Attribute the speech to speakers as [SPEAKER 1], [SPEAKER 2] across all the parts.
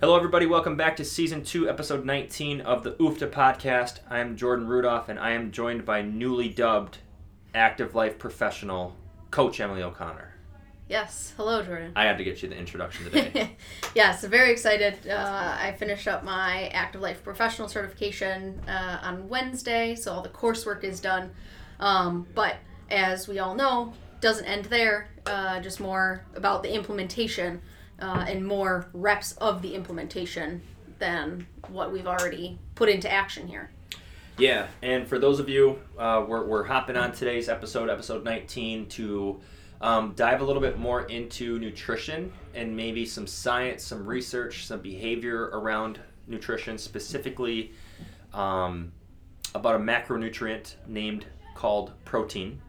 [SPEAKER 1] Hello, everybody. Welcome back to season two, episode 19 of the UFTA podcast. I am Jordan Rudolph, and I am joined by newly dubbed active life professional coach Emily O'Connor.
[SPEAKER 2] Yes, hello, Jordan.
[SPEAKER 1] I had to get you the introduction today.
[SPEAKER 2] yes, very excited. Uh, I finished up my Active Life Professional certification uh, on Wednesday, so all the coursework is done. Um, but as we all know, doesn't end there. Uh, just more about the implementation uh, and more reps of the implementation than what we've already put into action here.
[SPEAKER 1] Yeah, and for those of you, uh, we're, we're hopping on today's episode, episode 19, to um, dive a little bit more into nutrition and maybe some science, some research, some behavior around nutrition, specifically um, about a macronutrient named called protein.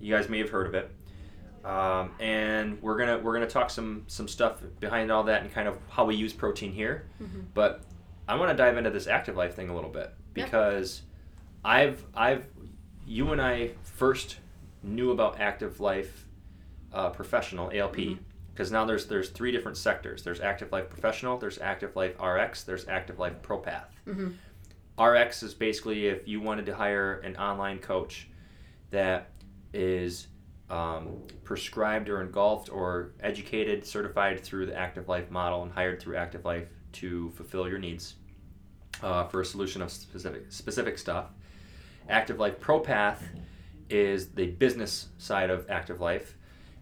[SPEAKER 1] You guys may have heard of it. Um, and we're gonna we're gonna talk some some stuff behind all that and kind of how we use protein here. But I want to dive into this active life thing a little bit
[SPEAKER 2] Yeah.
[SPEAKER 1] because I've I've you and I first knew about active life uh, professional ALP because now there's there's three different sectors. There's active life professional, there's active life RX, there's active life ProPath. RX is basically if you wanted to hire an online coach that is um, prescribed or engulfed or educated, certified through the Active Life model and hired through Active Life to fulfill your needs uh, for a solution of specific specific stuff. Active Life ProPath is the business side of Active Life,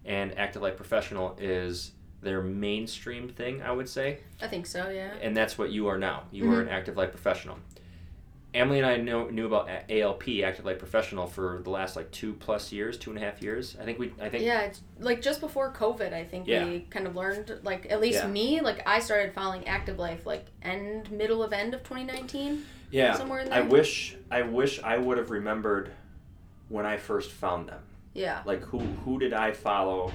[SPEAKER 1] and Active Life Professional is their mainstream thing, I would say
[SPEAKER 2] I think so, yeah.
[SPEAKER 1] and that's what you are now. You are an active life professional. Emily and I know, knew about ALP, Active Life Professional, for the last like two plus years, two and a half years. I think we, I think,
[SPEAKER 2] Yeah, it's like just before COVID, I think
[SPEAKER 1] Yeah.
[SPEAKER 2] we kind of learned, like, at least
[SPEAKER 1] Yeah.
[SPEAKER 2] me, like, I started following Active Life, like, end, middle of end of 2019.
[SPEAKER 1] yeah.
[SPEAKER 2] somewhere in
[SPEAKER 1] I wish, I wish I would have remembered when I first found them.
[SPEAKER 2] Yeah.
[SPEAKER 1] Like who, who did I follow?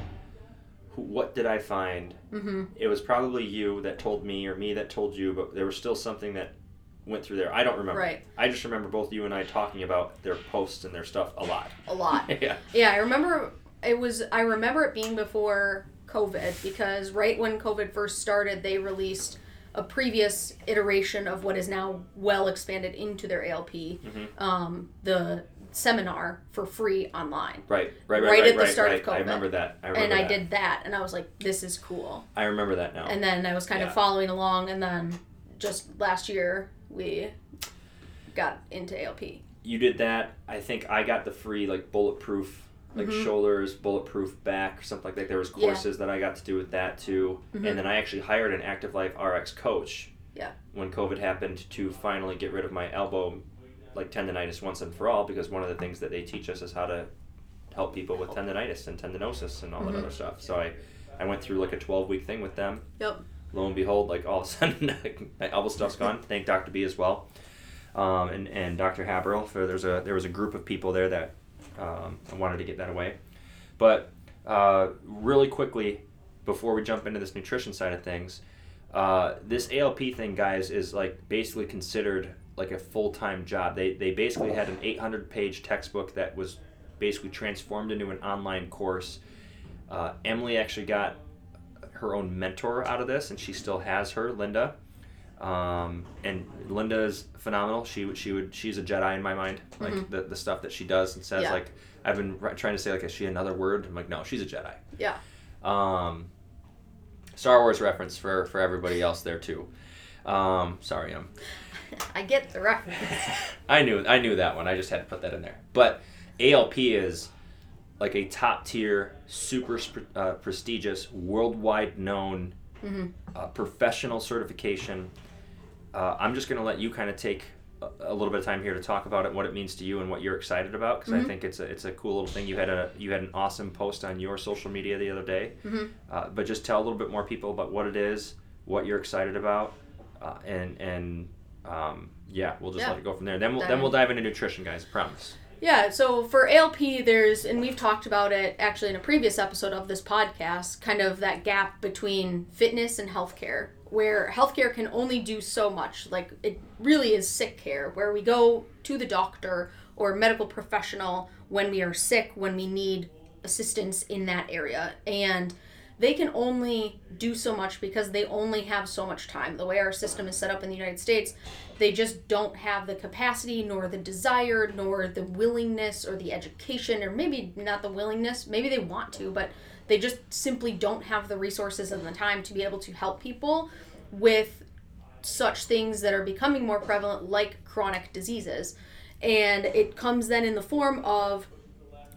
[SPEAKER 1] Who, what did I find?
[SPEAKER 2] Mm-hmm.
[SPEAKER 1] It was probably you that told me, or me that told you, but there was still something that went through there. I don't remember.
[SPEAKER 2] Right.
[SPEAKER 1] I just remember both you and I talking about their posts and their stuff a lot.
[SPEAKER 2] A lot.
[SPEAKER 1] yeah.
[SPEAKER 2] Yeah, I remember it was, I remember it being before COVID because right when COVID first started, they released a previous iteration of what is now well expanded into their ALP,
[SPEAKER 1] Mm-hmm.
[SPEAKER 2] um, the seminar for free online.
[SPEAKER 1] Right, right, right,
[SPEAKER 2] Right
[SPEAKER 1] right,
[SPEAKER 2] at the
[SPEAKER 1] right,
[SPEAKER 2] start of
[SPEAKER 1] right. I
[SPEAKER 2] COVID.
[SPEAKER 1] remember that. I remember
[SPEAKER 2] And I
[SPEAKER 1] that.
[SPEAKER 2] did that, and I was like, this is cool.
[SPEAKER 1] I remember that now.
[SPEAKER 2] and then I was kind
[SPEAKER 1] Yeah.
[SPEAKER 2] of following along, and then just last year we got into ALP.
[SPEAKER 1] you did that. I think I got the free like bulletproof, like shoulders, bulletproof back, something like that. There was
[SPEAKER 2] Mm-hmm. Yeah. Mm-hmm.
[SPEAKER 1] courses that I got to do with that too. And then I actually hired an Active Life RX coach.
[SPEAKER 2] Yeah.
[SPEAKER 1] When COVID happened, to finally get rid of my elbow, like tendonitis once and for all, because one of the things that they teach us is how to help people with tendonitis and tendinosis and all
[SPEAKER 2] Mm-hmm.
[SPEAKER 1] that other stuff. So I, I went through like a twelve week thing with them.
[SPEAKER 2] Yep.
[SPEAKER 1] Lo and behold, like all of a sudden, my elbow stuff's gone. Thank Dr. B as well, um, and and Dr. Haberl. For there's a there was a group of people there that um, wanted to get that away, but uh, really quickly before we jump into this nutrition side of things, uh, this ALP thing, guys, is like basically considered like a full time job. They they basically had an 800 page textbook that was basically transformed into an online course. Uh, Emily actually got her own mentor out of this, and she still has her, Linda. Um, and Linda is phenomenal. She would, she would, she's a Jedi in my mind. Like the, the stuff that she does and says.
[SPEAKER 2] Yeah.
[SPEAKER 1] Like I've been trying to say, like, is she another word? I'm like, no, she's a Jedi.
[SPEAKER 2] Yeah.
[SPEAKER 1] Um, Star Wars reference for for everybody else there too. Um, sorry, I'm.
[SPEAKER 2] I get the reference.
[SPEAKER 1] I knew I knew that one. I just had to put that in there. But ALP is like a top tier, super uh, prestigious, worldwide known uh, professional certification. Uh, I'm just going to let you kind of take a, a little bit of time here to talk about it, what it means to you, and what you're excited about, because I think it's a it's a cool little thing. You had a you had an awesome post on your social media the other day, uh, but just tell a little bit more people about what it is, what you're excited about, uh, and and um, yeah, we'll just
[SPEAKER 2] Yeah.
[SPEAKER 1] let it go from there. Then we'll
[SPEAKER 2] Dive
[SPEAKER 1] then we'll dive into nutrition, guys. I promise.
[SPEAKER 2] Yeah, so for ALP, there's, and we've talked about it actually in a previous episode of this podcast, kind of that gap between fitness and healthcare, where healthcare can only do so much. Like, it really is sick care, where we go to the doctor or medical professional when we are sick, when we need assistance in that area. And they can only do so much because they only have so much time. The way our system is set up in the United States, they just don't have the capacity, nor the desire, nor the willingness, or the education, or maybe not the willingness. Maybe they want to, but they just simply don't have the resources and the time to be able to help people with such things that are becoming more prevalent, like chronic diseases. And it comes then in the form of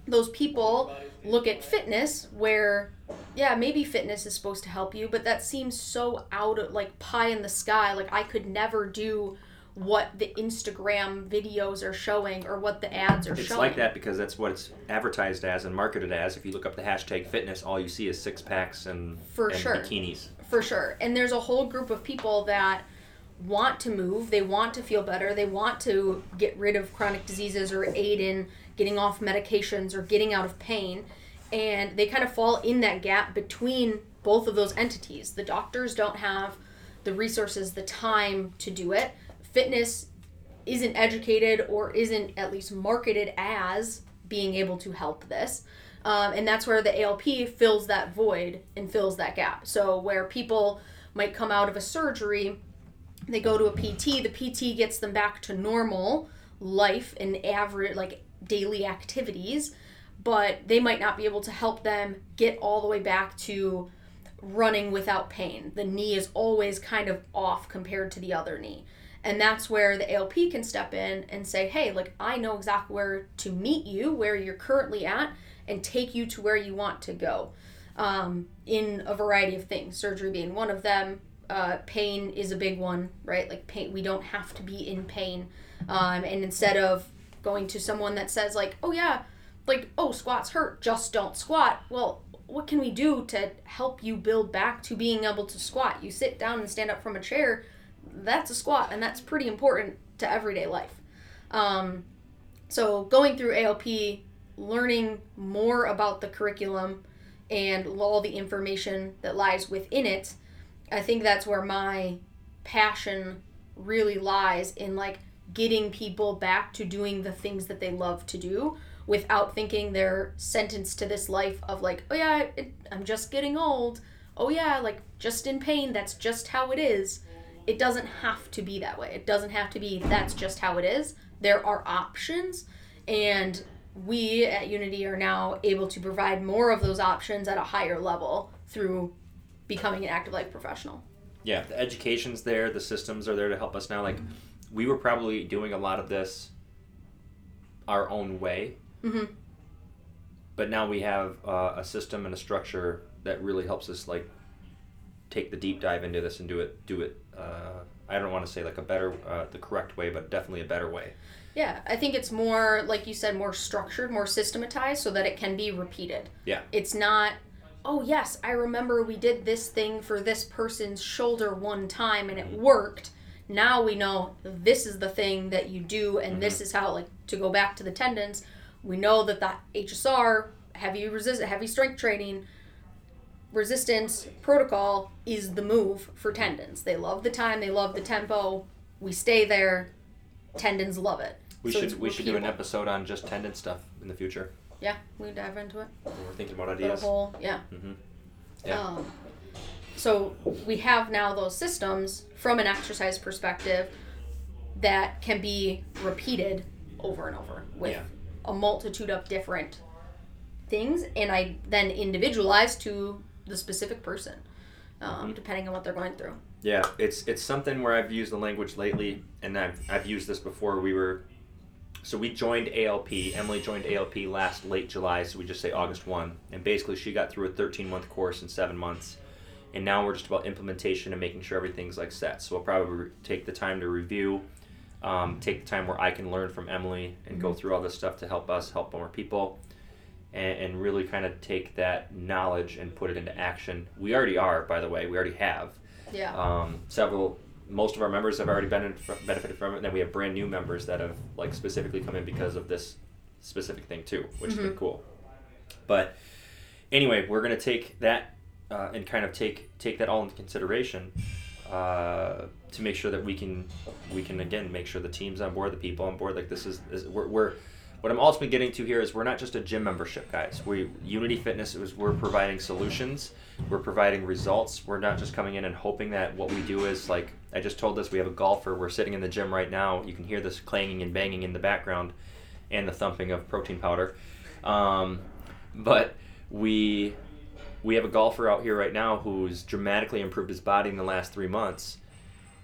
[SPEAKER 2] those people look at fitness where yeah maybe fitness is supposed to help you but that seems so out of like pie in the sky like i could never do what the instagram videos are showing or what the ads are
[SPEAKER 1] It's
[SPEAKER 2] showing
[SPEAKER 1] like that because that's what it's advertised as and marketed as. If you look up the hashtag fitness, all you see is six packs and,
[SPEAKER 2] For
[SPEAKER 1] and
[SPEAKER 2] sure.
[SPEAKER 1] bikinis.
[SPEAKER 2] for sure and there's a whole group of people that want to move they want to feel better they want to get rid of chronic diseases or aid in getting off medications or getting out of pain and they kind of fall in that gap between both of those entities the doctors don't have the resources the time to do it fitness isn't educated or isn't at least marketed as being able to help this. Um, and that's where the ALP fills that void and fills that gap. So, where people might come out of a surgery, they go to a PT, the PT gets them back to normal life and average, like daily activities, but they might not be able to help them get all the way back to running without pain. The knee is always kind of off compared to the other knee. And that's where the ALP can step in and say, hey, like, I know exactly where to meet you, where you're currently at, and take you to where you want to go um, in a variety of things, surgery being one of them. Uh, pain is a big one, right? Like, pain, we don't have to be in pain. Um, and instead of going to someone that says, like, oh, yeah, like, oh, squats hurt, just don't squat. Well, what can we do to help you build back to being able to squat? You sit down and stand up from a chair, that's a squat, and that's pretty important to everyday life. Um, so, going through ALP, learning more about the curriculum and all the information that lies within it, I think that's where my passion really lies in like getting people back to doing the things that they love to do without thinking they're sentenced to this life of like, oh yeah, it, I'm just getting old. Oh yeah, like just in pain. That's just how it is. It doesn't have to be that way. It doesn't have to be that's just how it is. There are options, and we at Unity are now able to provide more of those options at a higher level through becoming an active life professional.
[SPEAKER 1] Yeah, the education's there, the systems are there to help us now. Like, we were probably doing a lot of this our own way,
[SPEAKER 2] hmm
[SPEAKER 1] but now we have uh, a system and a structure that really helps us like take the deep dive into this and do it do it. Uh, I don't want to say like a better, uh, the correct way, but definitely a better way.
[SPEAKER 2] Yeah, I think it's more, like you said, more structured, more systematized so that it can be repeated.
[SPEAKER 1] Yeah.
[SPEAKER 2] It's not, oh, yes, I remember we did this thing for this person's shoulder one time and it worked. Now we know this is the thing that you do and this is how, like, to go back to the tendons, we know that the HSR, heavy resist, heavy strength training, resistance protocol is the move for tendons. They love the time, they love the tempo. We stay there. Tendons love it.
[SPEAKER 1] We
[SPEAKER 2] So
[SPEAKER 1] should we should do an episode on just tendon stuff in the future.
[SPEAKER 2] Yeah, we dive into it.
[SPEAKER 1] We're thinking about ideas.
[SPEAKER 2] whole, yeah.
[SPEAKER 1] hmm Yeah.
[SPEAKER 2] Um, so we have now those systems from an exercise perspective that can be repeated over and over with
[SPEAKER 1] Yeah.
[SPEAKER 2] A multitude of different things, and I then individualize to the specific person, um,
[SPEAKER 1] Mm-hmm.
[SPEAKER 2] depending on what they're going through.
[SPEAKER 1] Yeah, it's it's something where I've used the language lately, and I've I've used this before. We were, so we joined ALP. Emily joined ALP last late July, so we just say August one, and basically she got through a 13 month course in seven months, and now we're just about implementation and making sure everything's like set. So we'll probably take the time to review, um, take the time where I can learn from Emily and go through all this stuff to help us help more people. And, and really kind of take that knowledge and put it into action. We already are, by the way. We already have
[SPEAKER 2] Yeah.
[SPEAKER 1] Um, several, most of our members have already been benefited from it, and then we have brand new members that have like specifically come in because of this specific thing too, which has been cool. But anyway, we're gonna take that uh, and kind of take take that all into consideration uh, to make sure that we can we can again make sure the team's on board, the people on board. Like this is, is we're, we're what I'm ultimately getting to here is we're not just a gym membership, guys. We Unity Fitness is we're providing solutions, we're providing results. We're not just coming in and hoping that what we do is like I just told this. We have a golfer. We're sitting in the gym right now. You can hear this clanging and banging in the background, and the thumping of protein powder. Um, but we we have a golfer out here right now who's dramatically improved his body in the last three months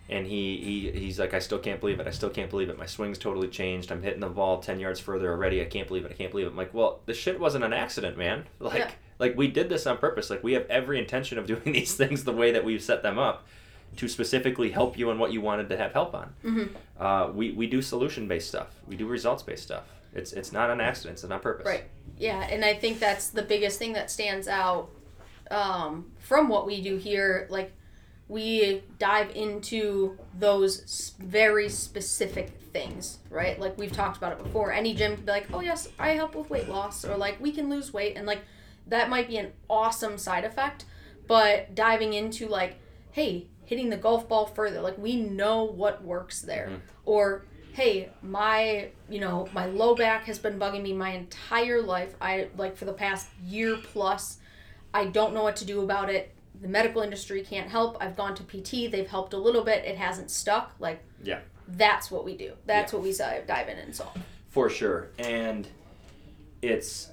[SPEAKER 1] and he, he he's like, I still can't believe it. I still can't believe it. My swing's totally changed. I'm hitting the ball ten yards further already. I can't believe it. I can't believe it. I'm like, well, this shit wasn't an accident, man. Like,
[SPEAKER 2] Yeah.
[SPEAKER 1] like we did this on purpose. Like, we have every intention of doing these things the way that we've set them up to specifically help you on what you wanted to have help on.
[SPEAKER 2] Mm-hmm.
[SPEAKER 1] Uh, we we do solution based stuff. We do results based stuff. It's it's not an accident. It's on purpose.
[SPEAKER 2] Right. Yeah, and I think that's the biggest thing that stands out um, from what we do here. Like, we dive into those very specific things, right? Like, we've talked about it before. Any gym can be like, oh, yes, I help with weight loss, or like, we can lose weight. And like, that might be an awesome side effect, but diving into like, hey, hitting the golf ball further, like, we know what works there.
[SPEAKER 1] Mhm.
[SPEAKER 2] Or, hey my you know my low back has been bugging me my entire life i like for the past year plus i don't know what to do about it the medical industry can't help i've gone to pt they've helped a little bit it hasn't stuck like
[SPEAKER 1] Yeah.
[SPEAKER 2] that's what we do that's what we si- dive in and solve
[SPEAKER 1] For sure. And it's,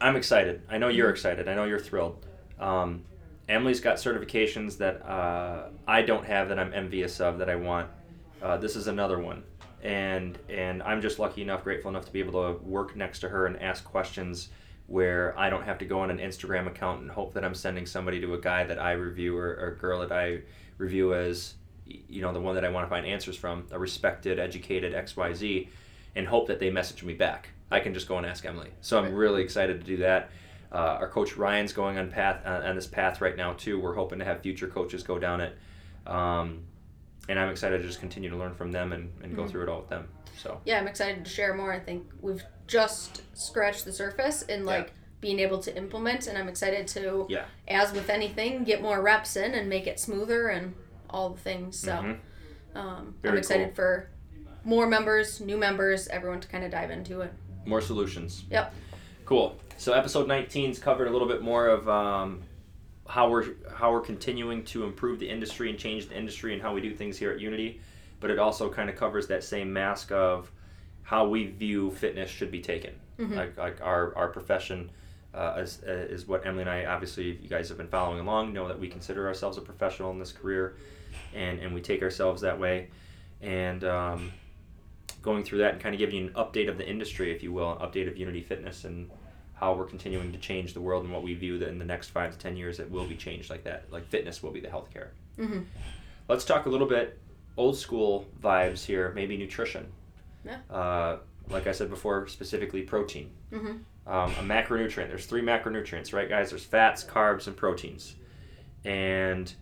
[SPEAKER 1] I'm excited. I know you're excited. I know you're thrilled. Um, Emily's got certifications that uh, I don't have that I'm envious of that I want. Uh, this is another one. And, and I'm just lucky enough, grateful enough to be able to work next to her and ask questions where I don't have to go on an Instagram account and hope that I'm sending somebody to a guy that I review or, or a girl that I review as, you know, the one that I want to find answers from, a respected, educated XYZ and hope that they message me back. I can just go and ask Emily. So I'm really excited to do that. Uh, our coach Ryan's going on path uh, on this path right now too. We're hoping to have future coaches go down it, um, and I'm excited to just continue to learn from them and, and go
[SPEAKER 2] Mhm.
[SPEAKER 1] through it all with them. So
[SPEAKER 2] yeah i'm excited to share more i think we've just scratched the surface in like being able to implement and i'm excited to
[SPEAKER 1] Yeah.
[SPEAKER 2] as with anything get more reps in and make it smoother and all the things so
[SPEAKER 1] Mhm.
[SPEAKER 2] Um, I'm excited
[SPEAKER 1] cool.
[SPEAKER 2] for more members, new members, everyone to kind of dive into it.
[SPEAKER 1] more solutions.
[SPEAKER 2] Yep.
[SPEAKER 1] Cool. So episode 19's covered a little bit more of um, how we're how we're continuing to improve the industry and change the industry and how we do things here at Unity, but it also kind of covers that same mask of how we view fitness should be taken.
[SPEAKER 2] Mhm.
[SPEAKER 1] Like like our our profession. Uh, is, uh, is what Emily and I obviously, if you guys have been following along, know that we consider ourselves a professional in this career, and and we take ourselves that way, and um, going through that and kind of giving you an update of the industry, if you will, an update of Unity Fitness and how we're continuing to change the world and what we view that in the next five to ten years it will be changed like that. Like fitness will be the healthcare.
[SPEAKER 2] Mm-hmm.
[SPEAKER 1] Let's talk a little bit old school vibes here, maybe nutrition.
[SPEAKER 2] Yeah.
[SPEAKER 1] Uh, like I said before, specifically protein.
[SPEAKER 2] Mm-hmm.
[SPEAKER 1] Um, a macronutrient. There's three macronutrients, right, guys? There's fats, carbs, and proteins. And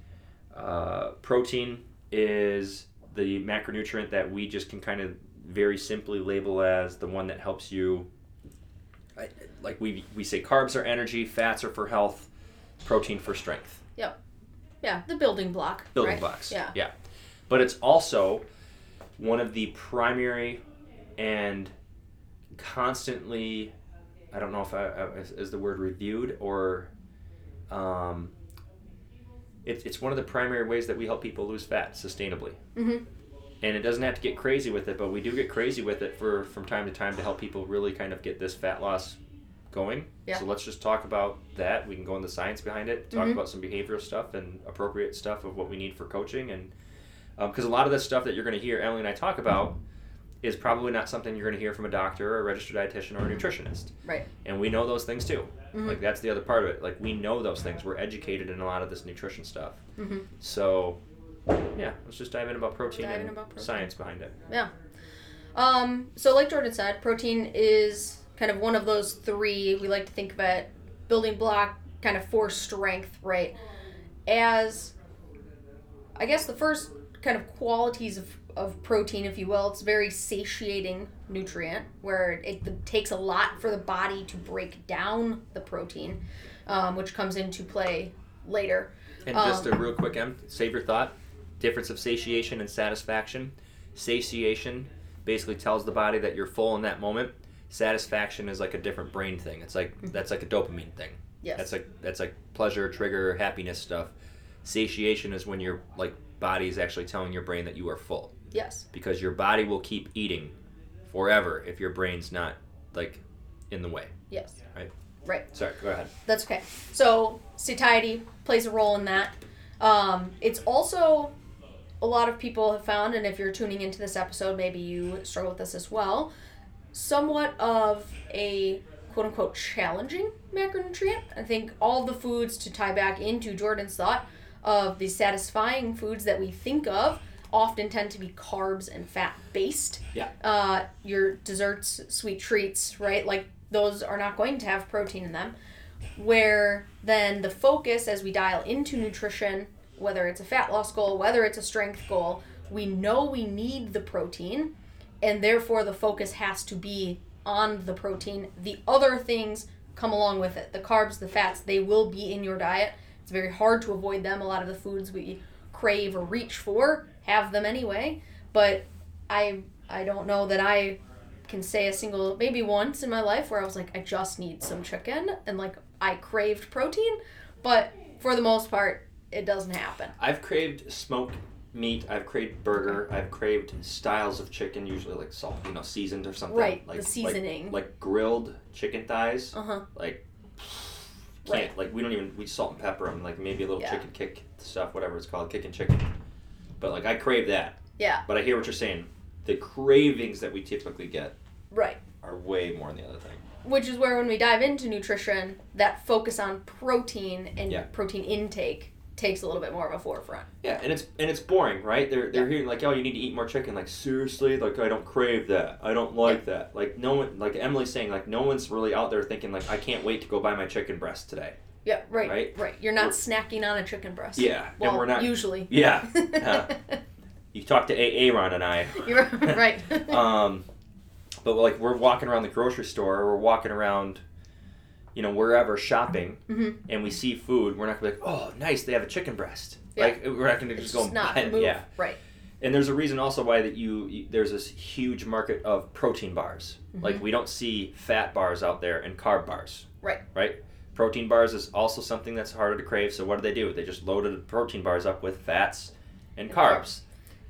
[SPEAKER 1] uh, protein is the macronutrient that we just can kind of very simply label as the one that helps you. I- Like we we say, carbs are energy, fats are for health, protein for strength Yep.
[SPEAKER 2] Yeah, the building block.
[SPEAKER 1] building
[SPEAKER 2] right?
[SPEAKER 1] blocks.
[SPEAKER 2] Yeah.
[SPEAKER 1] Yeah. But it's also one of the primary and constantly, I don't know if I, is, is the word reviewed or, um, it's, it's one of the primary ways that we help people lose fat sustainably.
[SPEAKER 2] Mm-hmm.
[SPEAKER 1] And it doesn't have to get crazy with it, but we do get crazy with it for from time to time to help people really kind of get this fat loss going.
[SPEAKER 2] Yeah.
[SPEAKER 1] So let's just talk about that. We can go into the science behind it, talk
[SPEAKER 2] Mhm.
[SPEAKER 1] about some behavioral stuff and appropriate stuff of what we need for coaching, and because a lot of this stuff that you're going to hear Emily and I talk about is probably not something you're going to hear from a doctor or a registered dietitian or a nutritionist.
[SPEAKER 2] Right.
[SPEAKER 1] And we know those things too.
[SPEAKER 2] Mhm.
[SPEAKER 1] Like that's the other part of it. Like we know those things. We're educated in a lot of this nutrition stuff.
[SPEAKER 2] Mm-hmm.
[SPEAKER 1] So, yeah, let's just dive in about protein
[SPEAKER 2] Dive
[SPEAKER 1] and
[SPEAKER 2] about protein.
[SPEAKER 1] science behind it. Yeah.
[SPEAKER 2] Um, so like Jordan said, protein is kind of one of those three we like to think of it building block kind of for strength, right? As I guess the first kind of qualities of, of protein, if you will, it's a very satiating nutrient where it, it takes a lot for the body to break down the protein, um, which comes into play later.
[SPEAKER 1] And just a real quick, Em, save your thought. Difference of satiation and satisfaction. Satiation basically tells the body that you're full in that moment. Satisfaction is like a different brain thing. It's like that's like a dopamine thing.
[SPEAKER 2] Yes.
[SPEAKER 1] That's like that's like pleasure, trigger, happiness stuff. Satiation is when your like body is actually telling your brain that you are full
[SPEAKER 2] yes.
[SPEAKER 1] because your body will keep eating forever if your brain's not like in the way.
[SPEAKER 2] Yes.
[SPEAKER 1] Right.
[SPEAKER 2] Right.
[SPEAKER 1] Sorry, go ahead.
[SPEAKER 2] That's okay. So satiety plays a role in that. Um, it's also a lot of people have found, and if you're tuning into this episode, maybe you struggle with this as well. Somewhat of a quote unquote challenging macronutrient. I think all the foods to tie back into Jordan's thought of the satisfying foods that we think of often tend to be carbs and fat based.
[SPEAKER 1] Yeah.
[SPEAKER 2] Uh, your desserts, sweet treats, right? Like those are not going to have protein in them. Where then the focus as we dial into nutrition, whether it's a fat loss goal, whether it's a strength goal, we know we need the protein, and therefore the focus has to be on the protein. The other things come along with it. The carbs, the fats, they will be in your diet. It's very hard to avoid them. A lot of the foods we crave or reach for have them anyway, but I I don't know that I can say a single maybe once in my life where I was like I just need some chicken and like I craved protein, but for the most part it doesn't happen.
[SPEAKER 1] I've craved smoked meat. I've craved burger. I've craved styles of chicken, usually like salt, you know, seasoned or something.
[SPEAKER 2] Right,
[SPEAKER 1] like
[SPEAKER 2] the seasoning.
[SPEAKER 1] like, like grilled chicken thighs.
[SPEAKER 2] Uh-huh.
[SPEAKER 1] Like can't
[SPEAKER 2] Right.
[SPEAKER 1] like we don't even we salt and pepper them. Like maybe a little
[SPEAKER 2] Yeah.
[SPEAKER 1] chicken kick stuff, whatever it's called, kicking chicken. But like I crave that.
[SPEAKER 2] Yeah,
[SPEAKER 1] But I hear what you're saying. The cravings that we typically get
[SPEAKER 2] right.
[SPEAKER 1] are way more than the other thing.
[SPEAKER 2] Which is where when we dive into nutrition, that focus on protein and
[SPEAKER 1] Yeah.
[SPEAKER 2] protein intake takes a little bit more of a forefront.
[SPEAKER 1] Yeah, and it's and it's boring, right? They're they're
[SPEAKER 2] Yeah.
[SPEAKER 1] hearing like, oh, you need to eat more chicken. Like seriously, like I don't crave that. I don't like that. Like no one, like Emily's saying, like no one's really out there thinking like I can't wait to go buy my chicken breast today.
[SPEAKER 2] Yeah, right,
[SPEAKER 1] Right?
[SPEAKER 2] right. You're not
[SPEAKER 1] We're-
[SPEAKER 2] snacking on a chicken breast.
[SPEAKER 1] Yeah, and we're not-
[SPEAKER 2] usually.
[SPEAKER 1] Yeah, uh, you talk to Aaron and I.
[SPEAKER 2] You're right.
[SPEAKER 1] Um, but like we're walking around the grocery store, or we're walking around, you know, wherever shopping,
[SPEAKER 2] Mhm.
[SPEAKER 1] and we see food. We're not gonna be like, oh, nice, they have a chicken breast.
[SPEAKER 2] Yeah.
[SPEAKER 1] Like we're not gonna just
[SPEAKER 2] just
[SPEAKER 1] go and
[SPEAKER 2] not
[SPEAKER 1] buy it.
[SPEAKER 2] move.
[SPEAKER 1] Yeah.
[SPEAKER 2] Right.
[SPEAKER 1] And there's a reason also why that you, you there's this huge market of protein bars.
[SPEAKER 2] Mm-hmm.
[SPEAKER 1] Like we don't see fat bars out there and carb bars.
[SPEAKER 2] Right.
[SPEAKER 1] Right. Protein bars is also something that's harder to crave. So what do they do? They just loaded the protein bars up with fats and
[SPEAKER 2] And
[SPEAKER 1] carbs.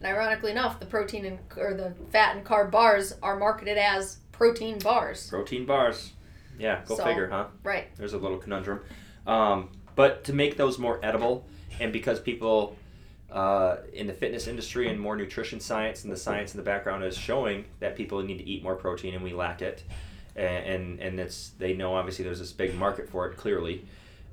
[SPEAKER 2] And ironically enough, the protein and or the fat and carb bars are marketed as protein bars.
[SPEAKER 1] Protein bars. Yeah, go
[SPEAKER 2] So-
[SPEAKER 1] figure, huh?
[SPEAKER 2] Right.
[SPEAKER 1] There's a little conundrum. Um, but to make those more edible, and because people uh, in the fitness industry and more nutrition science and the science in the background is showing that people need to eat more protein and we lack it, and and, and it's they know obviously there's this big market for it clearly.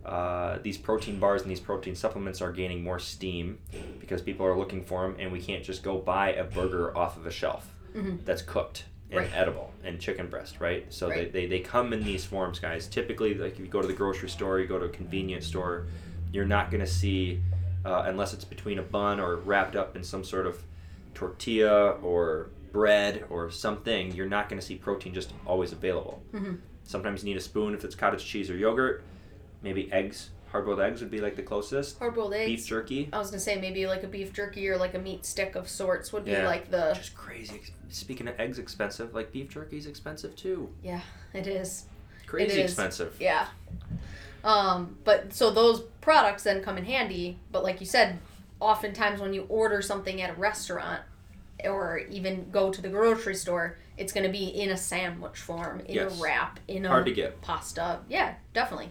[SPEAKER 1] Uh, these protein bars and these protein supplements are gaining more steam because people are looking for them, and we can't just go buy a burger off of a shelf
[SPEAKER 2] Mhm.
[SPEAKER 1] that's cooked and
[SPEAKER 2] Right.
[SPEAKER 1] edible and chicken breast, right? So
[SPEAKER 2] Right.
[SPEAKER 1] They, they, they come in these forms, guys. Typically, like if you go to the grocery store, you go to a convenience store, you're not going to see, uh, unless it's between a bun or wrapped up in some sort of tortilla or bread or something, you're not going to see protein just always available.
[SPEAKER 2] Mhm.
[SPEAKER 1] Sometimes you need a spoon if it's cottage cheese or yogurt. Maybe eggs, hard boiled eggs would be like the closest.
[SPEAKER 2] Hard boiled eggs.
[SPEAKER 1] Beef jerky.
[SPEAKER 2] I was gonna say maybe like a beef jerky or like a meat stick of sorts would be
[SPEAKER 1] Yeah.
[SPEAKER 2] like the
[SPEAKER 1] Just crazy. Speaking of eggs expensive, like beef jerky is expensive too.
[SPEAKER 2] yeah it is
[SPEAKER 1] Crazy
[SPEAKER 2] is.
[SPEAKER 1] expensive.
[SPEAKER 2] yeah. Um, but so those products then come in handy. But like you said, oftentimes when you order something at a restaurant or even go to the grocery store, it's gonna be in a sandwich form, in
[SPEAKER 1] Yes.
[SPEAKER 2] a wrap, in a
[SPEAKER 1] Hard to get.
[SPEAKER 2] pasta. Yeah, definitely.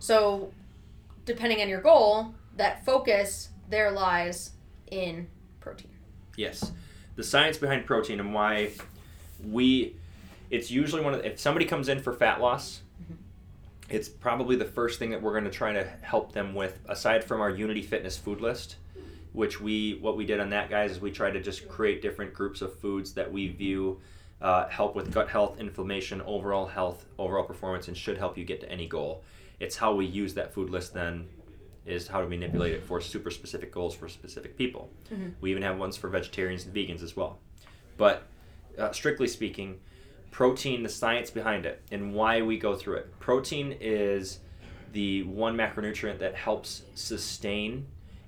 [SPEAKER 2] So, depending on your goal, that focus there lies in protein.
[SPEAKER 1] Yes, the science behind protein and why we. It's usually one of the, if somebody comes in for fat loss, it's probably the first thing that we're going to try to help them with. Aside from our Unity Fitness food list, which we what we did on that guys is we tried to just create different groups of foods that we view uh, help with gut health, inflammation, overall health, overall performance, and should help you get to any goal. It's how we use that food list then is how to manipulate it for super specific goals for specific people. We even have ones for vegetarians and vegans as well. But uh, strictly speaking, protein, the science behind it, and why we go through it. Protein is the one macronutrient that helps sustain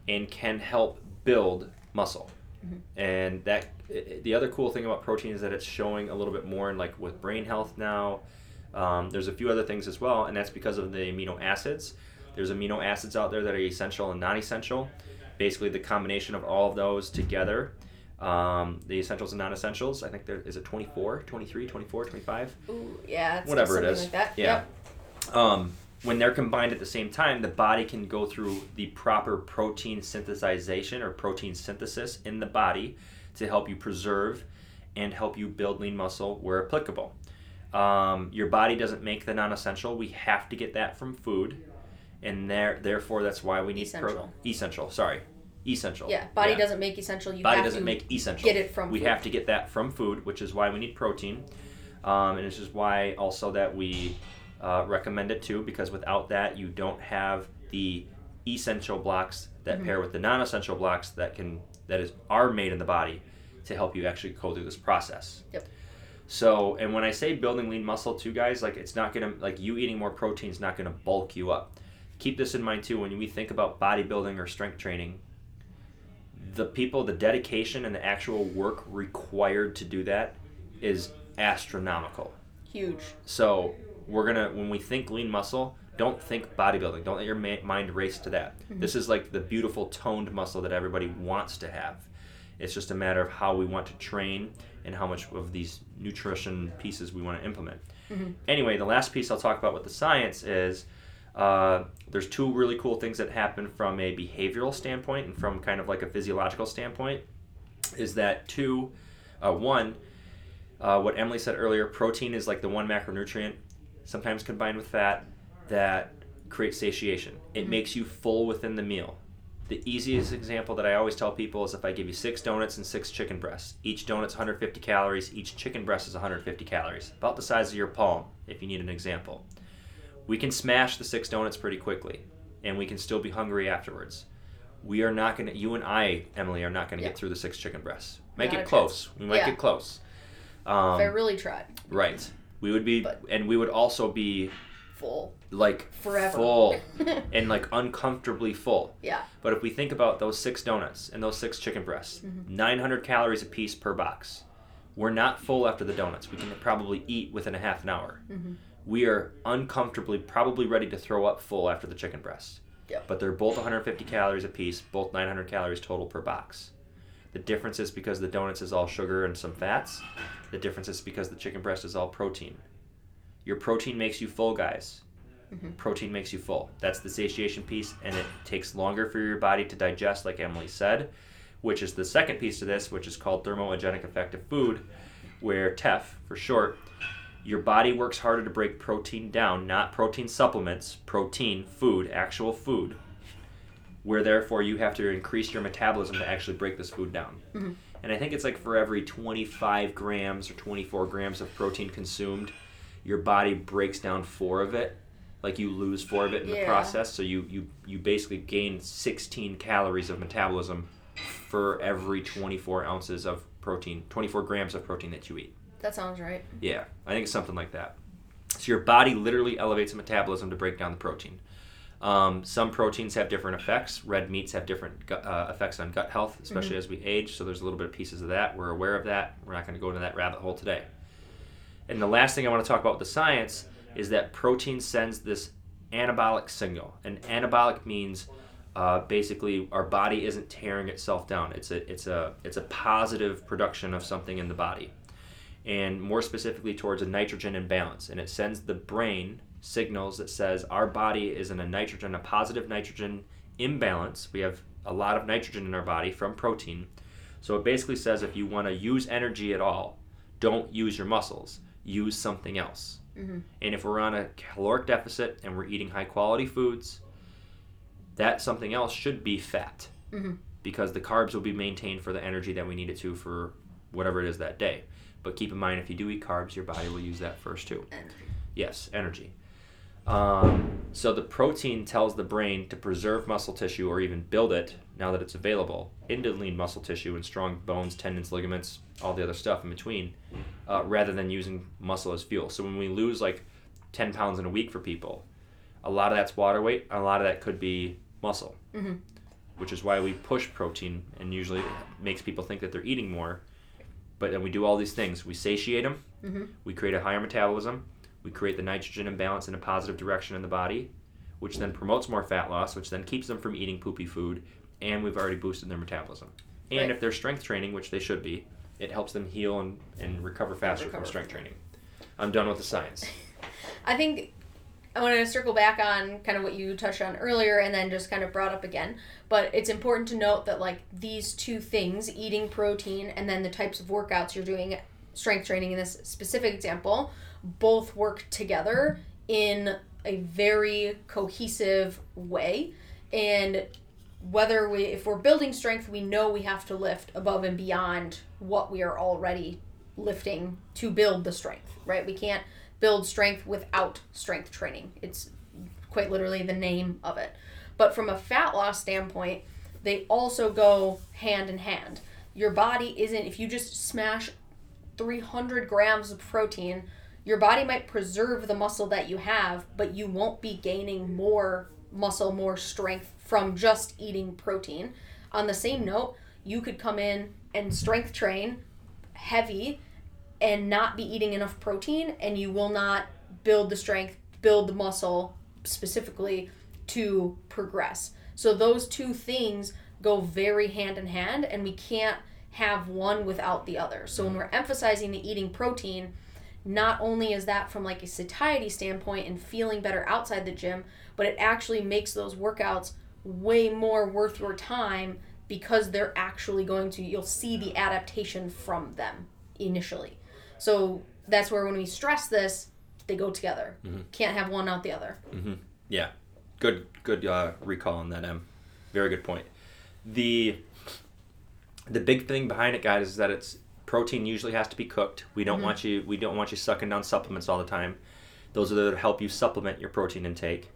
[SPEAKER 1] and can help build muscle. And that the other cool thing about protein is that it's showing a little bit more in like with brain health now. Um, there's a few other things as well, and that's because of the amino acids. There's amino acids out there that are essential and non-essential. Basically, the combination of all of those together, um, the essentials and non-essentials. I think there is it 24, 23, 24, 25
[SPEAKER 2] Ooh, yeah, it's
[SPEAKER 1] whatever it is.
[SPEAKER 2] Like that.
[SPEAKER 1] Yeah.
[SPEAKER 2] Yep.
[SPEAKER 1] um, when they're combined at the same time, the body can go through the proper protein synthesization or protein synthesis in the body to help you preserve and help you build lean muscle where applicable. Um, your body doesn't make the non-essential. We have to get that from food, and there, therefore, that's why we need pro-
[SPEAKER 2] Essential.
[SPEAKER 1] essential. Sorry, essential.
[SPEAKER 2] Yeah. Body doesn't make essential. You
[SPEAKER 1] body doesn't make essential.
[SPEAKER 2] get it from
[SPEAKER 1] We
[SPEAKER 2] food.
[SPEAKER 1] have to get that from food, which is why we need protein, um, and this is why also that we uh, recommend it too, because without that, you don't have the essential blocks that
[SPEAKER 2] Mm-hmm.
[SPEAKER 1] pair with the non-essential blocks that can that is are made in the body to help you actually go through this process.
[SPEAKER 2] Yep.
[SPEAKER 1] So, and when I say building lean muscle too, guys, like it's not gonna like you eating more protein is not gonna bulk you up. Keep this in mind too when we think about bodybuilding or strength training. The people, the dedication and the actual work required to do that is astronomical.
[SPEAKER 2] Huge.
[SPEAKER 1] So we're gonna when we think lean muscle, don't think bodybuilding. Don't let your ma- mind race to that. Mm-hmm. This is like the beautiful toned muscle that everybody wants to have. It's just a matter of how we want to train and how much of these nutrition pieces we want to implement. Anyway, the last piece I'll talk about with the science is uh, there's two really cool things that happen from a behavioral standpoint and from kind of like a physiological standpoint. Is that two, uh, one, uh, what Emily said earlier, protein is like the one macronutrient, sometimes combined with fat, that creates satiation. It makes you full within the meal. The easiest example that I always tell people is if I give you six donuts and six chicken breasts. Each donut's 150 calories, each chicken breast is 150 calories, about the size of your palm, if you need an example. We can smash the six donuts pretty quickly, and we can still be hungry afterwards. We are not going to, you and I, Emily, are not going to
[SPEAKER 2] Yeah.
[SPEAKER 1] get through the six chicken breasts. Might
[SPEAKER 2] Not a
[SPEAKER 1] get
[SPEAKER 2] chance.
[SPEAKER 1] close. We might
[SPEAKER 2] Yeah.
[SPEAKER 1] get close. Um,
[SPEAKER 2] if I really tried,
[SPEAKER 1] Right. We would be,
[SPEAKER 2] But-
[SPEAKER 1] and we would also be
[SPEAKER 2] full
[SPEAKER 1] like
[SPEAKER 2] forever.
[SPEAKER 1] full and like uncomfortably full.
[SPEAKER 2] yeah.
[SPEAKER 1] But if we think about those six donuts and those six chicken breasts, mm-hmm. 900 calories a piece per box. We're not full after the donuts. We can probably eat within a half an hour. Mm-hmm. We are uncomfortably, probably ready to throw up full after the chicken breasts.
[SPEAKER 2] Yep.
[SPEAKER 1] But they're both 150 calories a piece, both 900 calories total per box. The difference is because the donuts is all sugar and some fats. The difference is because the chicken breast is all protein. Your protein makes you full, guys. Mm-hmm. Protein makes you full. That's the satiation piece, and it takes longer for your body to digest, like Emily said, which is the second piece to this, which is called thermogenic effect of food, where TEF for short. Your body works harder to break protein down, not protein supplements, protein, food, actual food, where therefore you have to increase your metabolism to actually break this food down. Mm-hmm. And I think it's like for every 25 grams or 24 grams of protein consumed, your body breaks down four of it. Like you lose four of it in the process. So you, you, you basically gain 16 calories of metabolism for every 24 ounces of protein, 24 grams of protein that you eat.
[SPEAKER 2] That sounds right.
[SPEAKER 1] Yeah, I think it's something like that. So your body literally elevates the metabolism to break down the protein. Um, some proteins have different effects. Red meats have different gut, uh, effects on gut health, especially as we age. So there's a little bit of pieces of that. We're aware of that. We're not going to go into that rabbit hole today. And the last thing I want to talk about with the science is that protein sends this anabolic signal. And anabolic means uh, basically our body isn't tearing itself down. It's a it's a it's a positive production of something in the body and more specifically towards a nitrogen imbalance. And it sends the brain signals that says our body is in a nitrogen, a positive nitrogen imbalance. We have a lot of nitrogen in our body from protein. So it basically says if you want to use energy at all, don't use your muscles, use something else.
[SPEAKER 2] Mhm.
[SPEAKER 1] And if we're on a caloric deficit and we're eating high quality foods, that something else should be fat
[SPEAKER 2] Mhm.
[SPEAKER 1] because the carbs will be maintained for the energy that we need it to for whatever it is that day. But keep in mind, if you do eat carbs, your body will use that first too.
[SPEAKER 2] Energy.
[SPEAKER 1] Yes, energy. Um, so the protein tells the brain to preserve muscle tissue or even build it now that it's available into lean muscle tissue and strong bones, tendons, ligaments, all the other stuff in between, uh, rather than using muscle as fuel. So when we lose like 10 pounds in a week for people, a lot of that's water weight, and a lot of that could be muscle,
[SPEAKER 2] mm-hmm.
[SPEAKER 1] which is why we push protein and usually it makes people think that they're eating more. But then we do all these things. We satiate them,
[SPEAKER 2] Mm-hmm.
[SPEAKER 1] we create a higher metabolism, we create the nitrogen imbalance in a positive direction in the body, which then promotes more fat loss, which then keeps them from eating poopy food, and we've already boosted their metabolism. And
[SPEAKER 2] Right.
[SPEAKER 1] if they're strength training, which they should be, it helps them heal and, and recover faster
[SPEAKER 2] Recover.
[SPEAKER 1] from strength training. I'm done with the science.
[SPEAKER 2] I think I want to circle back on kind of what you touched on earlier and then just kind of brought up again. But it's important to note that, like, these two things, eating protein and then the types of workouts you're doing, strength training in this specific example, both work together in a very cohesive way. And whether we, if we're building strength, we know we have to lift above and beyond what we are already lifting to build the strength, right? We can't build strength without strength training. It's quite literally the name of it. But from a fat loss standpoint, they also go hand in hand. Your body isn't, if you just smash 300 grams of protein, your body might preserve the muscle that you have, but you won't be gaining more muscle, more strength from just eating protein. On the same note, you could come in and strength train heavy and not be eating enough protein, and you will not build the strength, build the muscle specifically to progress. So, those two things go very hand in hand, and we can't have one without the other. So, when we're emphasizing the eating protein, not only is that from like a satiety standpoint and feeling better outside the gym, but it actually makes those workouts way more worth your time because they're actually going to you'll see the adaptation from them initially. So that's where when we stress this, they go together. Mm-hmm. Can't have one out the other. Mm-hmm.
[SPEAKER 1] Yeah, good good uh, recall on that, Em. Very good point. The the big thing behind it, guys, is that it's protein usually has to be cooked. We don't mm-hmm. want you we don't want you sucking down supplements all the time. Those are there to help you supplement your protein intake.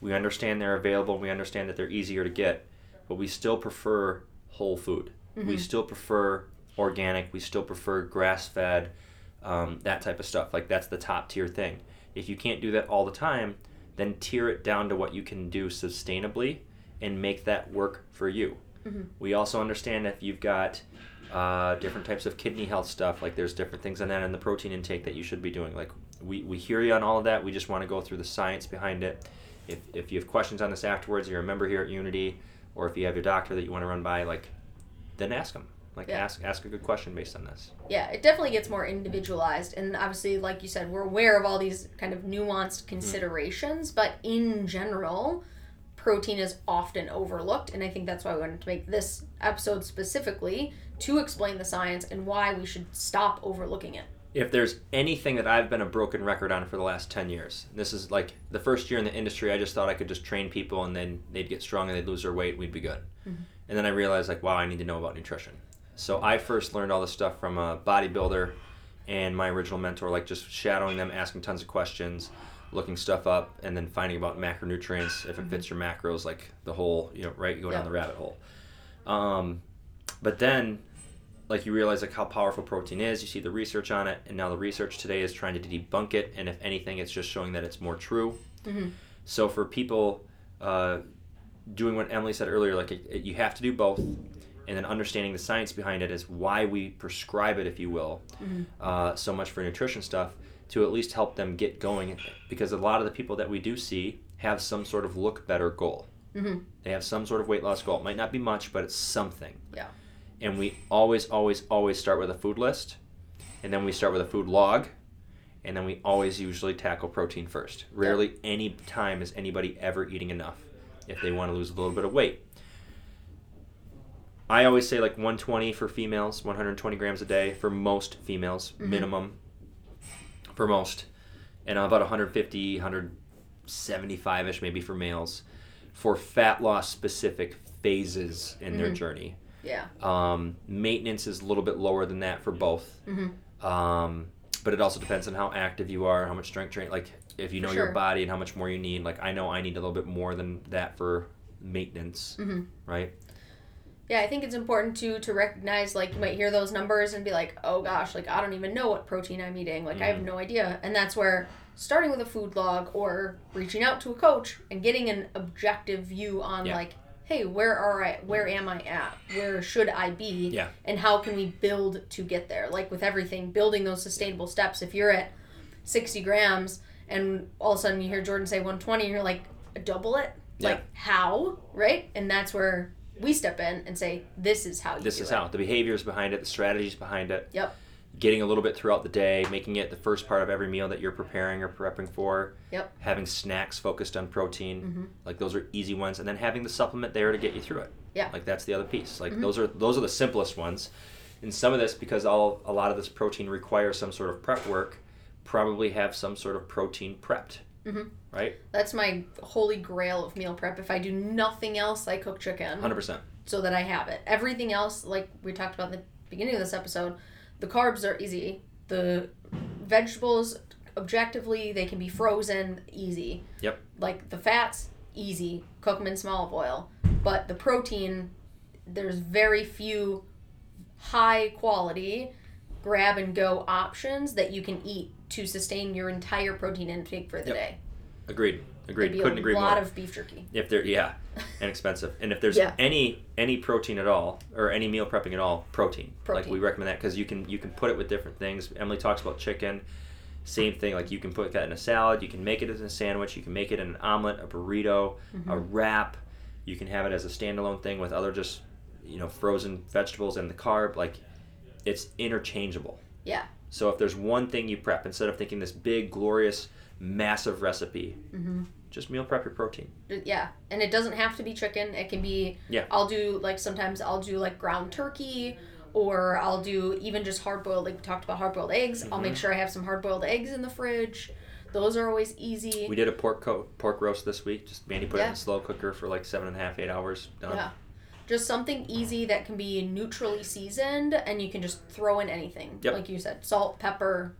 [SPEAKER 1] We understand they're available. We understand that they're easier to get, but we still prefer whole food. We still prefer organic. We still prefer grass fed, um, that type of stuff. Like that's the top tier thing. If you can't do that all the time, then tier it down to what you can do sustainably and make that work for you. We also understand if you've got uh, different types of kidney health stuff, like there's different things on that and the protein intake that you should be doing. Like we, we hear you on all of that. We just want to go through the science behind it. If, if you have questions on this afterwards, you're a member here at Unity, or if you have your doctor that you want to run by, like then ask them. Like
[SPEAKER 2] Yeah.
[SPEAKER 1] ask ask a good question based on this.
[SPEAKER 2] Yeah, it definitely gets more individualized. And obviously, like you said, we're aware of all these kind of nuanced mm-hmm. considerations, but in general, protein is often overlooked. And I think that's why we wanted to make this episode specifically to explain the science and why we should stop overlooking it.
[SPEAKER 1] If there's anything that I've been a broken record on for the last 10 years, this is like the first year in the industry, I just thought I could just train people and then they'd get strong and they'd lose their weight, we'd be good. And then I realized, like, wow, I need to know about nutrition. So I first learned all this stuff from a bodybuilder and my original mentor, like just shadowing them, asking tons of questions, looking stuff up, and then finding about macronutrients, if it fits your macros, like the whole, you know, right, you go down
[SPEAKER 2] Yeah.
[SPEAKER 1] the rabbit hole. Um, but then like you realize like how powerful protein is you see the research on it and now the research today is trying to debunk it and if anything it's just showing that it's more true
[SPEAKER 2] Mhm.
[SPEAKER 1] so for people uh, doing what emily said earlier like it, it- you have to do both and then understanding the science behind it is why we prescribe it if you will uh, so much for nutrition stuff to at least help them get going because a lot of the people that we do see have some sort of look better goal
[SPEAKER 2] Mhm.
[SPEAKER 1] they have some sort of weight loss goal it might not be much but it's something
[SPEAKER 2] Yeah.
[SPEAKER 1] And we always always always start with a food list. And then we start with a food log. And then we always usually tackle protein first. Rarely any time is anybody ever eating enough if they want to lose a little bit of weight. I always say like 120 for females 120 grams a day for most females mm-hmm. minimum for most. And about 150 175ish maybe for males for fat loss specific phases in their mm-hmm. journey
[SPEAKER 2] Yeah.
[SPEAKER 1] um, maintenance is a little bit lower than that for both.
[SPEAKER 2] Mm-hmm.
[SPEAKER 1] Um, but it also depends on how active you are, how much strength train. Like if you know
[SPEAKER 2] For
[SPEAKER 1] your body and how much more you need. Like I know I need a little bit more than that for maintenance,
[SPEAKER 2] Mm-hmm.
[SPEAKER 1] right?
[SPEAKER 2] Yeah, I think it's important to to recognize like you might hear those numbers and be like, oh gosh, like I don't even know what protein I'm eating. Like I have no idea. And that's where starting with a food log or reaching out to a coach and getting an objective view on
[SPEAKER 1] Yeah.
[SPEAKER 2] like, hey, where are I where am I at? Where should I be?
[SPEAKER 1] Yeah.
[SPEAKER 2] And how can we build to get there? Like with everything, building those sustainable steps. If you're at sixty grams and all of a sudden you hear Jordan say one twenty and you're like, double it?
[SPEAKER 1] Yeah.
[SPEAKER 2] Like how? Right? And that's where we step in and say, this is how you
[SPEAKER 1] This is
[SPEAKER 2] it.
[SPEAKER 1] how the behaviors behind it, the strategies behind it.
[SPEAKER 2] Yep.
[SPEAKER 1] Getting a little bit throughout the day, making it the first part of every meal that you're preparing or prepping for.
[SPEAKER 2] Yep.
[SPEAKER 1] Having snacks focused on protein,
[SPEAKER 2] Mhm.
[SPEAKER 1] like those are easy ones, and then having the supplement there to get you through it.
[SPEAKER 2] Yeah.
[SPEAKER 1] Like that's the other piece. Like
[SPEAKER 2] Mhm.
[SPEAKER 1] those are those are the simplest ones. And some of this because all a lot of this protein requires some sort of prep work, probably have some sort of protein prepped.
[SPEAKER 2] Mhm.
[SPEAKER 1] Right?
[SPEAKER 2] That's my holy grail of meal prep. If I do nothing else, I cook chicken
[SPEAKER 1] Hundred percent.
[SPEAKER 2] so that I have it. Everything else, like we talked about in the beginning of this episode, the carbs are easy. The vegetables, objectively, they can be frozen easy.
[SPEAKER 1] Yep.
[SPEAKER 2] Like the fats, easy. Cook them in small olive oil. But the protein, there's very few high quality grab and go options that you can eat to sustain your entire protein intake for the
[SPEAKER 1] Yep.
[SPEAKER 2] day.
[SPEAKER 1] Agreed. Agreed.
[SPEAKER 2] It'd be
[SPEAKER 1] Couldn't
[SPEAKER 2] a
[SPEAKER 1] agree
[SPEAKER 2] lot
[SPEAKER 1] more.
[SPEAKER 2] of beef jerky.
[SPEAKER 1] if there yeah and expensive and if there's
[SPEAKER 2] Yeah.
[SPEAKER 1] any any protein at all or any meal prepping at all protein, like
[SPEAKER 2] Protein.
[SPEAKER 1] we recommend that because you can you can put it with different things emily talks about chicken same thing like you can put that in a salad you can make it as a sandwich you can make it in an omelet a burrito
[SPEAKER 2] Mm-hmm.
[SPEAKER 1] a wrap you can have it as a standalone thing with other just you know frozen vegetables and the carb like it's interchangeable
[SPEAKER 2] Yeah.
[SPEAKER 1] so if there's one thing you prep instead of thinking this big glorious massive recipe
[SPEAKER 2] hmm
[SPEAKER 1] just meal prep your protein
[SPEAKER 2] Yeah, and it doesn't have to be chicken. It can be.
[SPEAKER 1] Yeah.
[SPEAKER 2] I'll do like sometimes I'll do like ground turkey, or I'll do even just hard boiled. Like we talked about hard boiled eggs. I'll make sure I have some hard boiled eggs in the fridge. Those are always easy.
[SPEAKER 1] We did a pork co- pork roast this week. Just Mandy put it in
[SPEAKER 2] Yeah.
[SPEAKER 1] the slow cooker for like seven and a half, eight hours. Done.
[SPEAKER 2] Yeah. Just something easy that can be neutrally seasoned, and you can just throw in anything.
[SPEAKER 1] Yep.
[SPEAKER 2] Like you said, salt, pepper,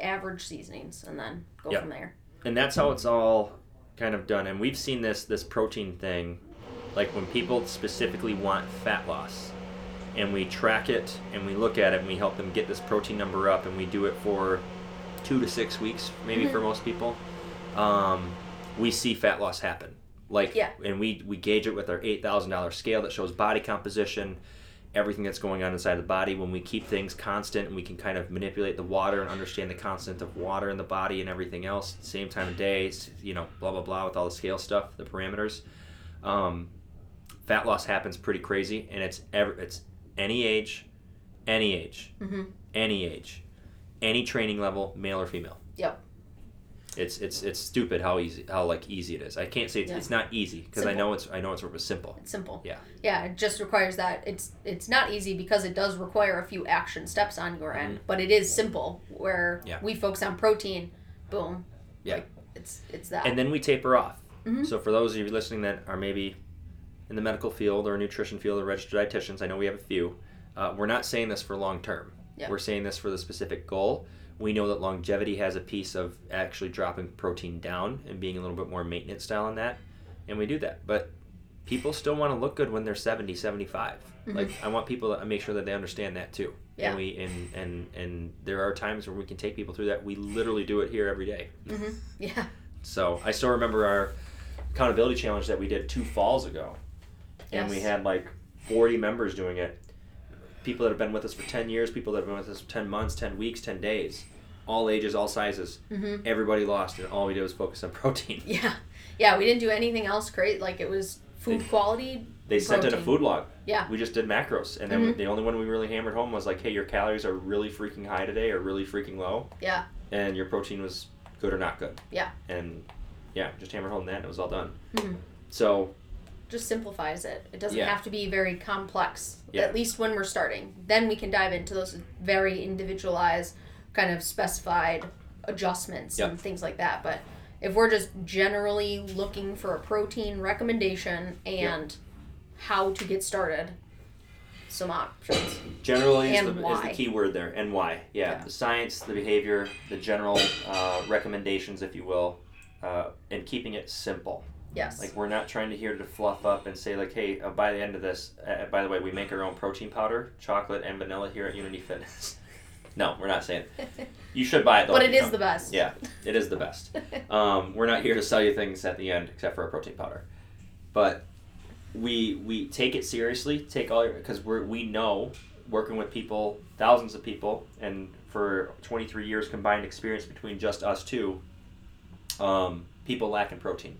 [SPEAKER 2] average seasonings, and then go
[SPEAKER 1] Yep.
[SPEAKER 2] from there.
[SPEAKER 1] And that's how it's all kind of done. And we've seen this this protein thing, like when people specifically want fat loss, and we track it and we look at it and we help them get this protein number up, and we do it for two to six weeks, maybe for most people. Um, we see fat loss happen. Like,
[SPEAKER 2] Yeah.
[SPEAKER 1] and we we gauge it with our eight thousand dollar scale that shows body composition, everything that's going on inside the body. When we keep things constant and we can kind of manipulate the water and understand the constant of water in the body and everything else, same time of day, you know, blah blah blah with all the scale stuff, the parameters. Um, fat loss happens pretty crazy, and it's ever it's any age, any age,
[SPEAKER 2] Mm-hmm.
[SPEAKER 1] any age, any training level, male or female.
[SPEAKER 2] Yep.
[SPEAKER 1] It's it's it's stupid how easy how like easy it is. I can't say it's,
[SPEAKER 2] Yeah.
[SPEAKER 1] it's not easy because I know it's I know it's sort of simple.
[SPEAKER 2] It's simple.
[SPEAKER 1] Yeah.
[SPEAKER 2] Yeah, it just requires that it's it's not easy because it does require a few action steps on your end, but it is simple where
[SPEAKER 1] Mm-hmm. Yeah.
[SPEAKER 2] we focus on protein, boom.
[SPEAKER 1] Yeah.
[SPEAKER 2] Like, it's it's that.
[SPEAKER 1] and then we taper off.
[SPEAKER 2] Mhm.
[SPEAKER 1] So for those of you listening that are maybe in the medical field or nutrition field or registered dietitians, I know we have a few. Uh, we're not saying this for long term.
[SPEAKER 2] Yeah.
[SPEAKER 1] We're saying this for the specific goal. We know that longevity has a piece of actually dropping protein down and being a little bit more maintenance style on that, and we do that. But people still want to look good when they're 70, 75. Like I want people to make sure that they understand that too.
[SPEAKER 2] Mm-hmm. Yeah.
[SPEAKER 1] And we and and and there are times where we can take people through that. We literally do it here every day.
[SPEAKER 2] hmm Yeah.
[SPEAKER 1] So I still remember our accountability challenge that we did two falls ago, and we had like 40 members doing it. People that have been with us for 10 years, people that have been with us for 10 months, 10 weeks, 10 days, all ages, all sizes.
[SPEAKER 2] hmm
[SPEAKER 1] Everybody lost, and all we did was focus on protein.
[SPEAKER 2] Yeah. Yeah. We didn't do anything else great. Like it was food
[SPEAKER 1] They-
[SPEAKER 2] quality.
[SPEAKER 1] They sent in a food log.
[SPEAKER 2] Yeah.
[SPEAKER 1] We just did macros, and then
[SPEAKER 2] Mhm.
[SPEAKER 1] the only one we really hammered home was like, "Hey, your calories are really freaking high today, or really freaking low,
[SPEAKER 2] Yeah.
[SPEAKER 1] and your protein was good or not good."
[SPEAKER 2] Yeah.
[SPEAKER 1] And yeah, just hammered home that, and it was all done.
[SPEAKER 2] Mhm.
[SPEAKER 1] So
[SPEAKER 2] Just simplifies it. It doesn't
[SPEAKER 1] Yeah.
[SPEAKER 2] have to be very complex.
[SPEAKER 1] Yeah.
[SPEAKER 2] At least when we're starting, then we can dive into those very individualized, kind of specified adjustments
[SPEAKER 1] Yep.
[SPEAKER 2] and things like that. But if we're just generally looking for a protein recommendation and how to get started, some options.
[SPEAKER 1] Generally is the, is the key word there, and why. Yeah,
[SPEAKER 2] Yeah.
[SPEAKER 1] the science, the behavior, the general uh, recommendations, if you will, uh, and keeping it simple.
[SPEAKER 2] Yes.
[SPEAKER 1] Like we're not trying to here to fluff up and say like, hey, uh, by the end of this, uh, by the way, we make our own protein powder, chocolate and vanilla here at Unity Fitness. no, we're not saying. You should buy it though.
[SPEAKER 2] but
[SPEAKER 1] it is
[SPEAKER 2] it
[SPEAKER 1] you
[SPEAKER 2] is
[SPEAKER 1] come.
[SPEAKER 2] the best.
[SPEAKER 1] Yeah, it is the best. Um, we're not here to sell you things at the end, except for a protein powder. But we we take it seriously. Take all your because we we know working with people, thousands of people, and for 23 years combined experience between just us two, um, people lack in protein.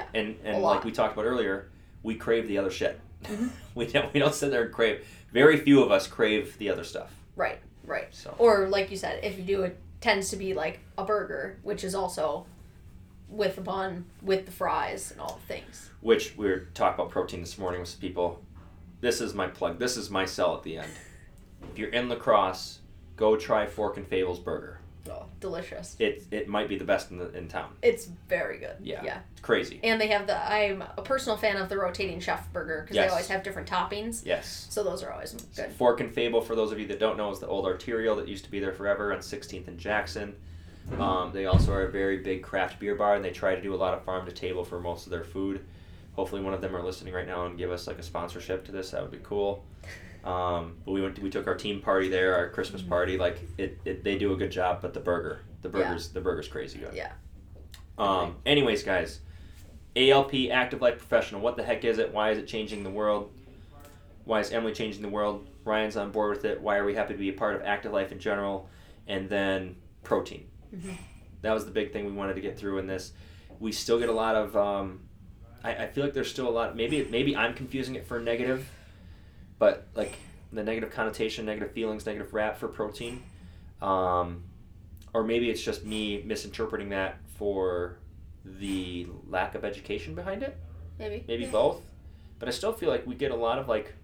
[SPEAKER 2] Hmm
[SPEAKER 1] And and like we talked about earlier, we crave the other shit.
[SPEAKER 2] Mhm.
[SPEAKER 1] we don't we don't sit there and crave. Very few of us crave the other stuff.
[SPEAKER 2] Right. Right.
[SPEAKER 1] So
[SPEAKER 2] Or like you said, if you do it, tends to be like a burger, which is also with the bun, with the fries, and all the things.
[SPEAKER 1] which we were talking about protein this morning with some people. This is my plug. This is my sell at the end. If you're in La Crosse, go try Fork and Fable's burger.
[SPEAKER 2] Oh, delicious.
[SPEAKER 1] It it might be the best in the in town.
[SPEAKER 2] It's very good.
[SPEAKER 1] Yeah.
[SPEAKER 2] Yeah.
[SPEAKER 1] It's crazy.
[SPEAKER 2] And they have the. I'm a personal fan of the rotating chef burger because
[SPEAKER 1] Yes.
[SPEAKER 2] they always have different toppings.
[SPEAKER 1] Yes.
[SPEAKER 2] So those are always good.
[SPEAKER 1] Fork and Fable, for those of you that don't know, is the old arterial that used to be there forever on 16th and Jackson. Um, they also are a very big craft beer bar, and they try to do a lot of farm to table for most of their food. Hopefully, one of them are listening right now and give us like a sponsorship to this. That would be cool. Um, but we went, we took our team party there, our Christmas party. Like it, it, they do a good job. But the burger, the
[SPEAKER 2] Mm-hmm. Yeah.
[SPEAKER 1] burgers, the burger's crazy good.
[SPEAKER 2] Yeah.
[SPEAKER 1] Um, anyways, guys, ALP Active Life Professional. What the heck is it? Why is it changing the world? Why is Emily changing the world? Ryan's on board with it. Why are we happy to be a part of Active Life in general? And then protein.
[SPEAKER 2] Mhm.
[SPEAKER 1] That was the big thing we wanted to get through in this. We still get a lot of. Um, I, I feel like there's still a lot. Maybe maybe I'm confusing it for negative, but like the negative connotation, negative feelings, negative rap for protein. Um, or maybe it's just me misinterpreting that for the lack of education behind it.
[SPEAKER 2] Maybe.
[SPEAKER 1] Maybe
[SPEAKER 2] Yeah.
[SPEAKER 1] both. But I still feel like we get a lot of like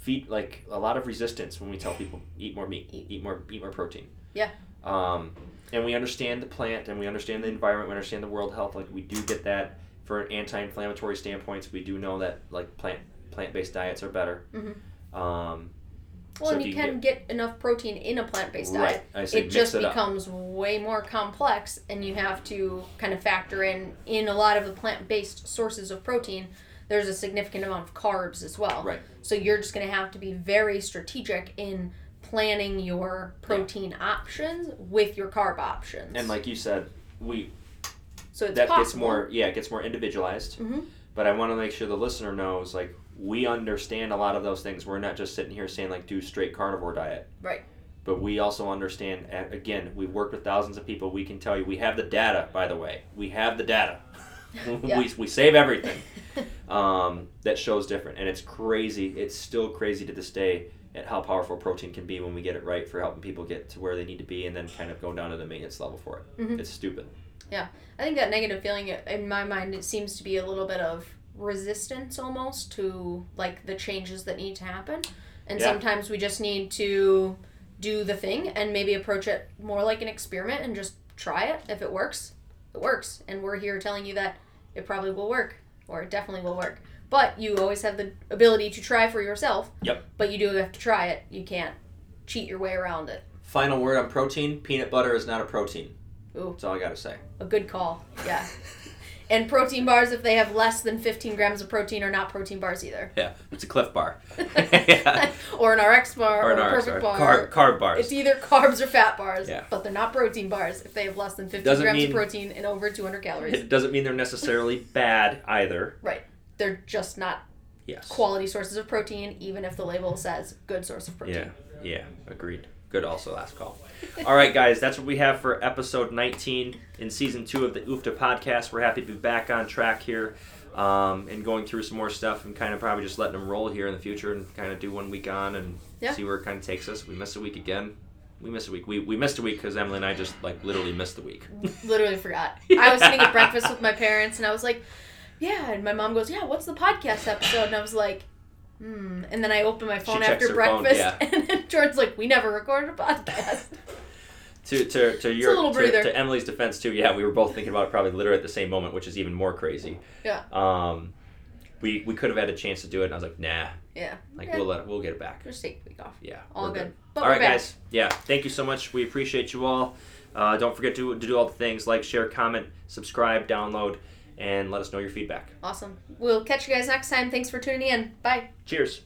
[SPEAKER 1] feed like a lot of resistance when we tell people eat more meat, eat, eat more eat more protein.
[SPEAKER 2] Yeah.
[SPEAKER 1] Um, and we understand the plant and we understand the environment, we understand the world health, like we do get that for anti-inflammatory standpoints, we do know that like plant plant-based diets are better.
[SPEAKER 2] Mhm.
[SPEAKER 1] Um,
[SPEAKER 2] Well,
[SPEAKER 1] so
[SPEAKER 2] and you can get enough protein in a plant-based
[SPEAKER 1] Right.
[SPEAKER 2] diet. It just
[SPEAKER 1] it up.
[SPEAKER 2] becomes way more complex, and you have to kind of factor in in a lot of the plant-based sources of protein. There's a significant amount of carbs as well.
[SPEAKER 1] Right.
[SPEAKER 2] So you're just going to have to be very strategic in planning your protein options with your carb options.
[SPEAKER 1] and like you said, we
[SPEAKER 2] so it's
[SPEAKER 1] that
[SPEAKER 2] possible.
[SPEAKER 1] gets more yeah, it gets more individualized.
[SPEAKER 2] Mhm.
[SPEAKER 1] But I want to make sure the listener knows like we understand a lot of those things. We're not just sitting here saying like do straight carnivore diet.
[SPEAKER 2] Right.
[SPEAKER 1] But we also understand again, we've worked with thousands of people. We can tell you we have the data, by the way. We have the data.
[SPEAKER 2] Yeah.
[SPEAKER 1] we, we save everything. um, that shows different. And it's crazy. It's still crazy to this day at how powerful protein can be when we get it right for helping people get to where they need to be and then kind of go down to the maintenance level for it.
[SPEAKER 2] Mhm.
[SPEAKER 1] It's stupid.
[SPEAKER 2] Yeah, I think that negative feeling in my mind it seems to be a little bit of resistance almost to like the changes that need to happen. And
[SPEAKER 1] Yeah.
[SPEAKER 2] sometimes we just need to do the thing and maybe approach it more like an experiment and just try it. If it works, it works. And we're here telling you that it probably will work or it definitely will work. But you always have the ability to try for yourself.
[SPEAKER 1] Yep.
[SPEAKER 2] But you do have to try it. You can't cheat your way around it.
[SPEAKER 1] Final word on protein peanut butter is not a protein.
[SPEAKER 2] Ooh.
[SPEAKER 1] That's all I got to say.
[SPEAKER 2] A good call. Yeah. and protein bars, if they have less than 15 grams of protein, are not protein bars either.
[SPEAKER 1] Yeah, it's a Clif Bar. yeah.
[SPEAKER 2] or an RX bar or,
[SPEAKER 1] Or an
[SPEAKER 2] a
[SPEAKER 1] RX
[SPEAKER 2] perfect
[SPEAKER 1] bar.
[SPEAKER 2] bar.
[SPEAKER 1] Carb, carb bars.
[SPEAKER 2] It's either carbs or fat bars,
[SPEAKER 1] Yeah.
[SPEAKER 2] but they're not protein bars if they have less than 15
[SPEAKER 1] Doesn't
[SPEAKER 2] grams
[SPEAKER 1] mean-
[SPEAKER 2] of protein and over 200 calories.
[SPEAKER 1] It doesn't mean they're necessarily bad either. Right.
[SPEAKER 2] They're just not
[SPEAKER 1] Yes.
[SPEAKER 2] quality sources of protein, even if the label says good source of protein.
[SPEAKER 1] Yeah, yeah, agreed. Good, also last call. All right, guys, that's what we have for episode 19 in season two of the UFTA podcast. We're happy to be back on track here um, and going through some more stuff and kind of probably just letting them roll here in the future and kind of do one week on and
[SPEAKER 2] Yeah.
[SPEAKER 1] see where it kind of takes us. We missed a week again. We missed a week. We, we missed a week because Emily and I just like literally missed the week.
[SPEAKER 2] Literally forgot. I was sitting at breakfast with my parents and I was like, yeah. And my mom goes, yeah, what's the podcast episode? And I was like, Mm. And then I open my phone
[SPEAKER 1] she
[SPEAKER 2] after
[SPEAKER 1] breakfast, phone, yeah.
[SPEAKER 2] and then Jordan's like, "We never recorded a podcast."
[SPEAKER 1] to to to your to, to, Emily's defense too. Yeah, we were both thinking about it probably literally at the same moment, which is even more crazy.
[SPEAKER 2] Yeah.
[SPEAKER 1] Um, we we could have had a chance to do it, and I was like, nah.
[SPEAKER 2] Yeah.
[SPEAKER 1] Like
[SPEAKER 2] yeah.
[SPEAKER 1] we'll let it, we'll get it back.
[SPEAKER 2] Just take a week off.
[SPEAKER 1] Yeah.
[SPEAKER 2] All good.
[SPEAKER 1] good. all right,
[SPEAKER 2] back.
[SPEAKER 1] guys. Yeah. Thank you so much. We appreciate you all. Uh, don't forget to, to do all the things like, share, comment, subscribe, download and let us know your feedback.
[SPEAKER 2] Awesome. We'll catch you guys next time. Thanks for tuning in. Bye.
[SPEAKER 1] Cheers.